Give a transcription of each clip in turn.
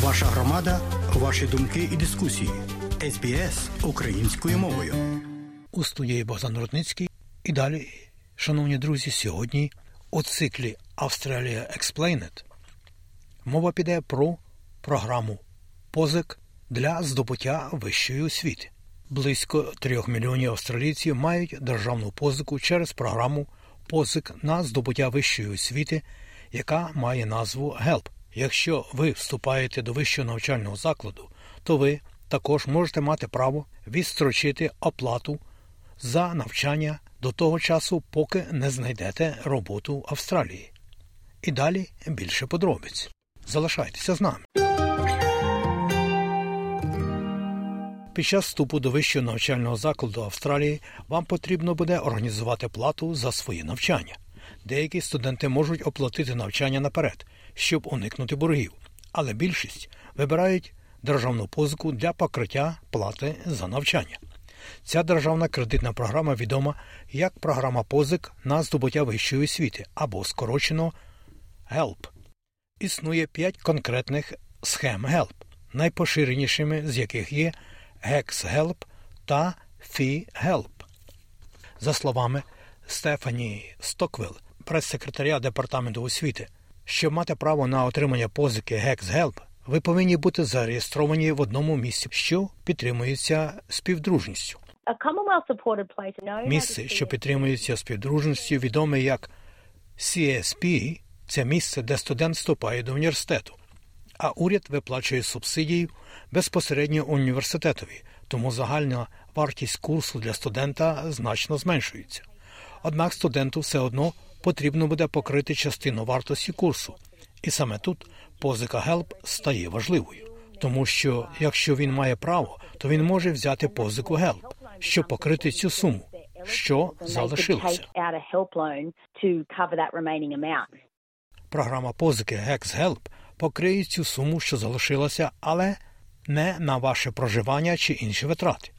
Ваша громада, ваші думки і дискусії. СБС українською мовою. У студії Богдан Рудницький. І далі, шановні друзі, сьогодні у циклі Австралія Explained мова піде про програму позик для здобуття вищої освіти. Близько трьох мільйонів австралійців мають державну позику через програму позик на здобуття вищої освіти, яка має назву HELP. Якщо ви вступаєте до вищого навчального закладу, то ви також можете мати право відстрочити оплату за навчання до того часу, поки не знайдете роботу в Австралії. І далі більше подробиць. Залишайтеся з нами. Під час вступу до вищого навчального закладу Австралії вам потрібно буде організувати плату за своє навчання. Деякі студенти можуть оплатити навчання наперед, щоб уникнути боргів, але більшість вибирають державну позику для покриття плати за навчання. Ця державна кредитна програма відома як програма позик на здобуття вищої освіти або скорочено HELP. Існує п'ять конкретних схем HELP, найпоширенішими з яких є Hex Help та Fee Help. За словами Стефані Стоквелл, прес-секретаря Департаменту освіти, щоб мати право на отримання позики Hex Help, ви повинні бути зареєстровані в одному місці, що підтримується співдружністю. Місце, що підтримується співдружністю, відоме як CSP – це місце, де студент вступає до університету, а уряд виплачує субсидії безпосередньо університетові, тому загальна вартість курсу для студента значно зменшується. Однак студенту все одно потрібно буде покрити частину вартості курсу, і саме тут позика HELP стає важливою, тому що якщо він має право, то він може взяти позику HELP, щоб покрити цю суму, що залишилося. Програма позики Hex Help покриє цю суму, що залишилася, але не на ваше проживання чи інші витрати.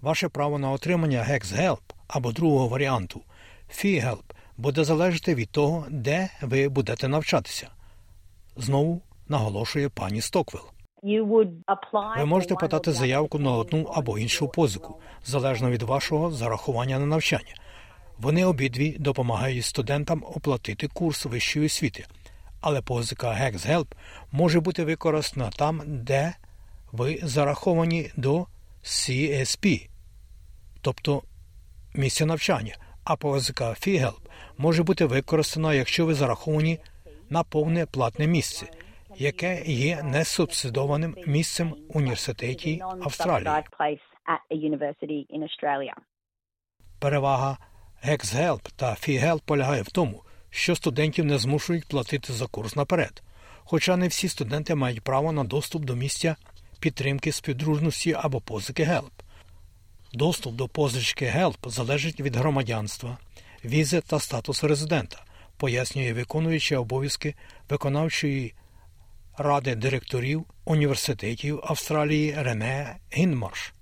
Ваше право на отримання Hex Help або другого варіанту Fee Help буде залежати від того, де ви будете навчатися. Знову наголошує пані Стоквелл. Ви можете подати заявку на одну або іншу позику, залежно від вашого зарахування на навчання. Вони обидві допомагають студентам оплатити курс вищої освіти, але позика Hex Help може бути використана там, де ви зараховані до CSP, тобто місця навчання, а позика FIHELP може бути використана, якщо ви зараховані на повне платне місце, яке є несубсидованим місцем університеті Австралії. Перевага HexHelp та FeeHelp полягає в тому, що студентів не змушують платити за курс наперед, хоча не всі студенти мають право на доступ до місця підтримки співдружності або позики HELP. Доступ до позички HELP залежить від громадянства, візи та статусу резидента, пояснює виконуючи обов'язки виконавчої ради директорів університетів Австралії Рене Гінмарш.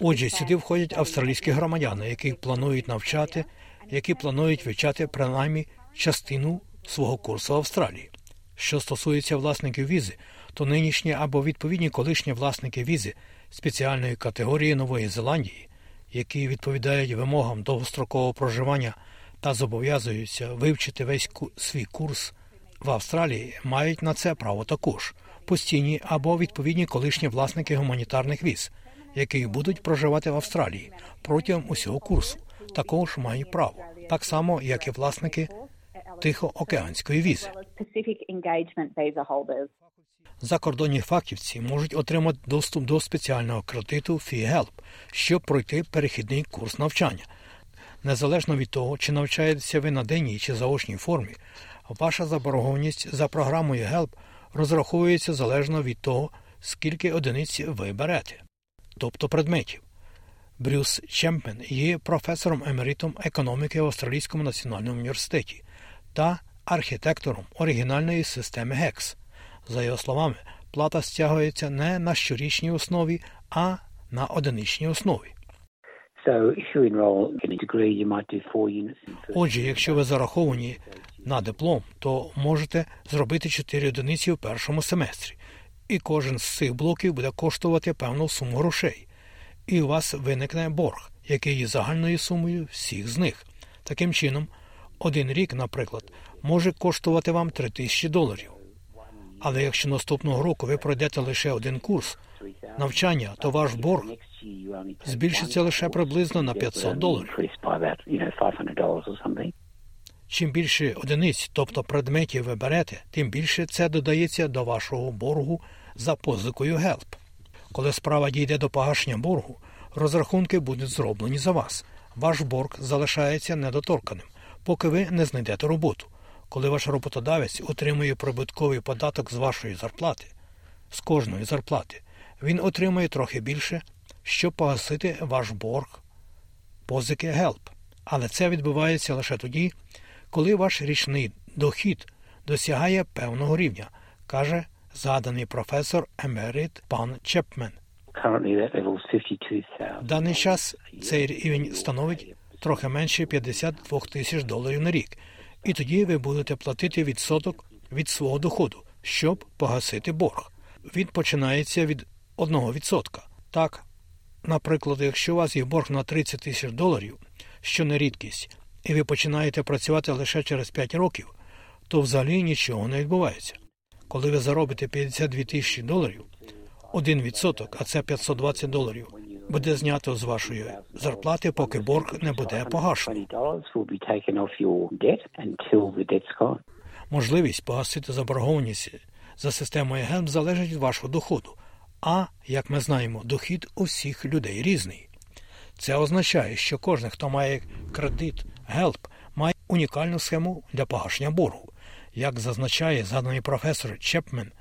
Отже, сюди входять австралійські громадяни, які планують навчати, які планують вивчати принаймні частину свого курсу в Австралії. Що стосується власників візи, то нинішні або відповідні колишні власники візи спеціальної категорії Нової Зеландії, які відповідають вимогам довгострокового проживання та зобов'язуються вивчити весь свій курс в Австралії, мають на це право також. Постійні або відповідні колишні власники гуманітарних віз, які будуть проживати в Австралії протягом усього курсу, також мають право, так само як і власники Тихоокеанської візи. Закордонні фахівці можуть отримати доступ до спеціального кредиту FeeHelp, щоб пройти перехідний курс навчання. Незалежно від того, чи навчаєтеся ви на денній чи заочній формі, ваша заборгованість за програмою HELP розраховується залежно від того, скільки одиниць ви берете, тобто предметів. Брюс Чемпен є професором емеритом економіки в Австралійському національному університеті та архітектором оригінальної системи HEX. За його словами, плата стягується не на щорічній основі, а на одиничній основі. Отже, якщо ви зараховані на диплом, то можете зробити 4 одиниці в першому семестрі, і кожен з цих блоків буде коштувати певну суму грошей. І у вас виникне борг, який є загальною сумою всіх з них. Таким чином, один рік, наприклад, може коштувати вам 3 тисячі доларів. Але якщо наступного року ви пройдете лише один курс навчання, то ваш борг збільшиться лише приблизно на 500 доларів. Чим більше одиниць, тобто предметів ви берете, тим більше це додається до вашого боргу за позикою HELP. Коли справа дійде до погашення боргу, розрахунки будуть зроблені за вас. Ваш борг залишається недоторканим, поки ви не знайдете роботу. Коли ваш роботодавець отримує прибутковий податок з вашої зарплати, з кожної зарплати, він отримує трохи більше, щоб погасити ваш борг позики HELP. Але це відбувається лише тоді, коли ваш річний дохід досягає певного рівня, каже згаданий професор Емерит пан Чепмен. В даний час цей рівень становить трохи менше 52 тисяч доларів на рік, і тоді ви будете платити відсоток від свого доходу, щоб погасити борг. Він починається від 1%. Так, наприклад, якщо у вас є борг на 30 тисяч доларів, що не рідкість, і ви починаєте працювати лише через 5 років, то взагалі нічого не відбувається. Коли ви заробите 52 тисячі доларів, 1%, а це 520 доларів, буде знято з вашої зарплати, поки борг не буде погашений. Можливість погасити заборгованість за системою ГЕМ залежить від вашого доходу. А, як ми знаємо, дохід усіх людей різний. Це означає, що кожен, хто має кредит HELP, має унікальну схему для погашення боргу. Як зазначає згаданий професор Чепмен,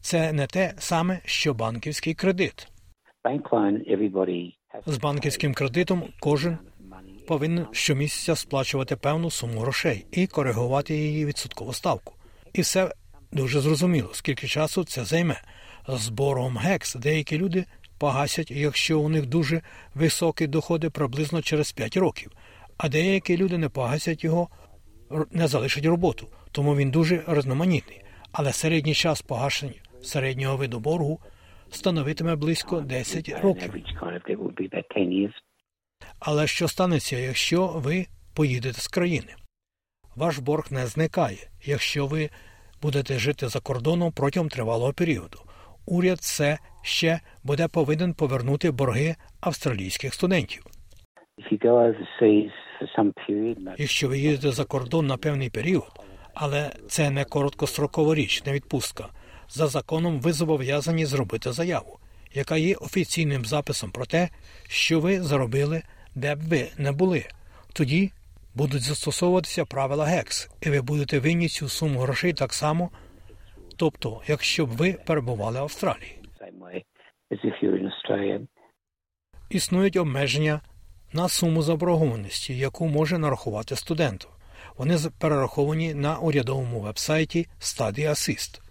це не те саме, що банківський кредит. З банківським кредитом кожен повинен щомісяця сплачувати певну суму грошей і коригувати її відсоткову ставку. І все дуже зрозуміло, скільки часу це займе. З боргом гекс деякі люди погасять, якщо у них дуже високі доходи приблизно через 5 років, а деякі люди не погасять його, не залишать роботу, тому він дуже різноманітний. Але середній час погашення середнього виду боргу становитиме близько 10 років. Але що станеться, якщо ви поїдете з країни? Ваш борг не зникає, якщо ви будете жити за кордоном протягом тривалого періоду. Уряд це ще буде повинен повернути борги австралійських студентів. Якщо ви їдете за кордон на певний період, але це не короткострокова річ, не відпустка. За законом ви зобов'язані зробити заяву, яка є офіційним записом про те, що ви заробили, де б ви не були. Тоді будуть застосовуватися правила ГЕКС, і ви будете винні цю суму грошей так само, тобто, якщо б ви перебували в Австралії. Існують обмеження на суму заборгованості, яку може нарахувати студенту. Вони перераховані на урядовому вебсайті Study Assist.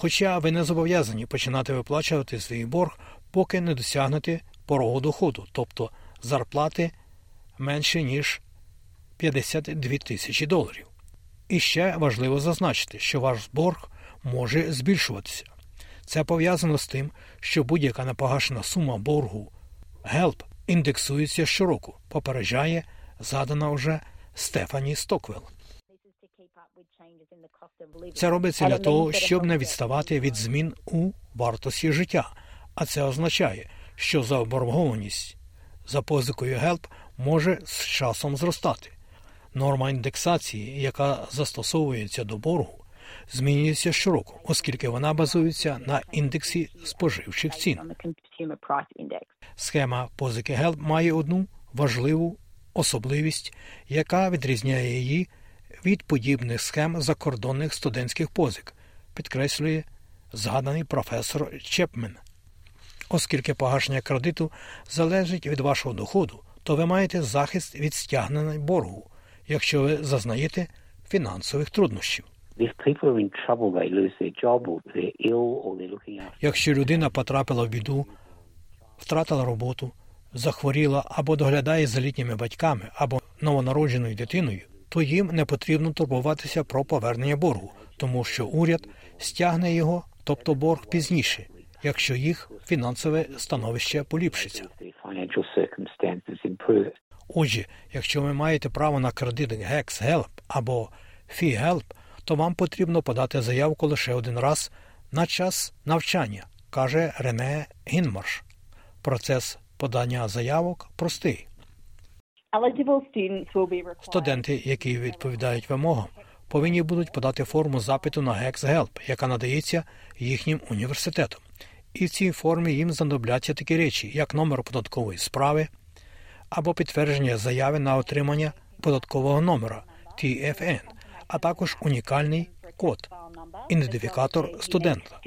Хоча ви не зобов'язані починати виплачувати свій борг, поки не досягнете порогу доходу, тобто зарплати менше ніж 52 тисячі доларів. І ще важливо зазначити, що ваш борг може збільшуватися. Це пов'язано з тим, що будь-яка непогашена сума боргу HELP індексується щороку, попереджає задана вже Стефані Стоквелл. Це робиться для того, щоб не відставати від змін у вартості життя, а це означає, що заборгованість за позикою HELP може з часом зростати. Норма індексації, яка застосовується до боргу, змінюється щороку, оскільки вона базується на індексі споживчих цін. Схема позики HELP має одну важливу особливість, яка відрізняє її від подібних схем закордонних студентських позик, підкреслює згаданий професор Чепмен. Оскільки погашення кредиту залежить від вашого доходу, то ви маєте захист від стягнення боргу, якщо ви зазнаєте фінансових труднощів. Якщо людина потрапила в біду, втратила роботу, захворіла або доглядає за літніми батьками або новонародженою дитиною, то їм не потрібно турбуватися про повернення боргу, тому що уряд стягне його, тобто борг пізніше, якщо їх фінансове становище поліпшиться. Отже, якщо ви маєте право на кредит Hex Help або Fee Help, то вам потрібно подати заявку лише один раз на час навчання, каже Рене Гінмарш. Процес подання заявок простий. Студенти, які відповідають вимогам, повинні будуть подати форму запиту на Hex Help, яка надається їхнім університетом. І в цій формі їм знадобляться такі речі, як номер податкової справи або підтвердження заяви на отримання податкового номера TFN, а також унікальний код ідентифікатор студента.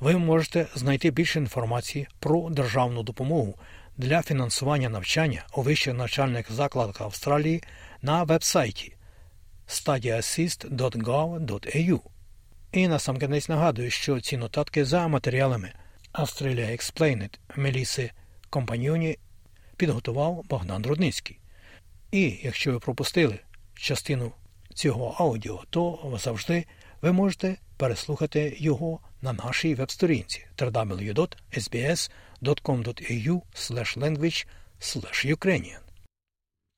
Ви можете знайти більше інформації про державну допомогу для фінансування навчання у вищих навчальних закладах Австралії на вебсайті studyassist.gov.au. І насамкінець нагадую, що ці нотатки за матеріалами Australia Explained Меліси Компаньйоні підготував Богдан Рудницький. І якщо ви пропустили частину цього аудіо, то завжди ви можете переслухати його на нашій веб-сторінці www.sbs.com.au language slash Ukrainian